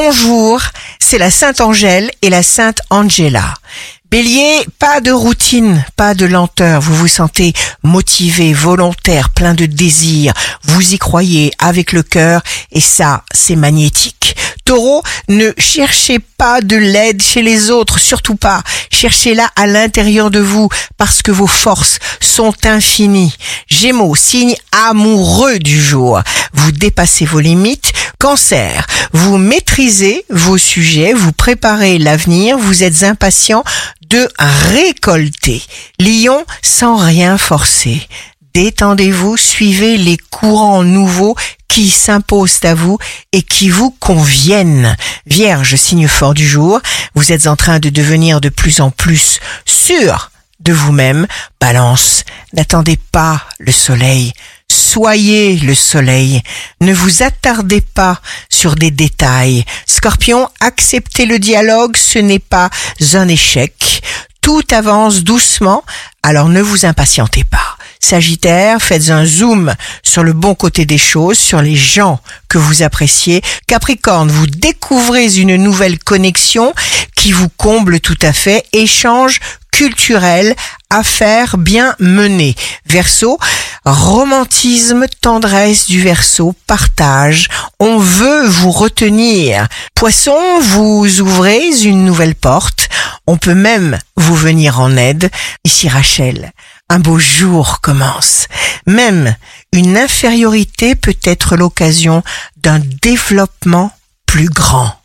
bonjour, c'est la Sainte Angèle et la Sainte Angela. Bélier, pas de routine, pas de lenteur, vous vous sentez motivé, volontaire, plein de désir, vous y croyez avec le cœur et ça, c'est magnétique. Taureau, ne cherchez pas de l'aide chez les autres, surtout pas. Cherchez-la à l'intérieur de vous parce que vos forces sont infinies. Gémeaux, signe amoureux du jour. Vous dépassez vos limites. Cancer, vous maîtrisez vos sujets, vous préparez l'avenir, vous êtes impatient de récolter. Lion, sans rien forcer. Détendez-vous, suivez les courants nouveaux qui s'imposent à vous et qui vous conviennent. Vierge, signe fort du jour, vous êtes en train de devenir de plus en plus sûr de vous-même. Balance, n'attendez pas le soleil. Soyez le soleil. Ne vous attardez pas sur des détails. Scorpion, acceptez le dialogue, ce n'est pas un échec. Tout avance doucement, alors ne vous impatientez pas. Sagittaire, faites un zoom sur le bon côté des choses, sur les gens que vous appréciez. Capricorne, vous découvrez une nouvelle connexion qui vous comble tout à fait. Échange culturel, affaires bien menées. Verseau, romantisme, tendresse du verso, partage. On veut vous retenir. Poisson, vous ouvrez une nouvelle porte. On peut même vous venir en aide. Ici Rachel, un beau jour commence. Même une infériorité peut être l'occasion d'un développement plus grand.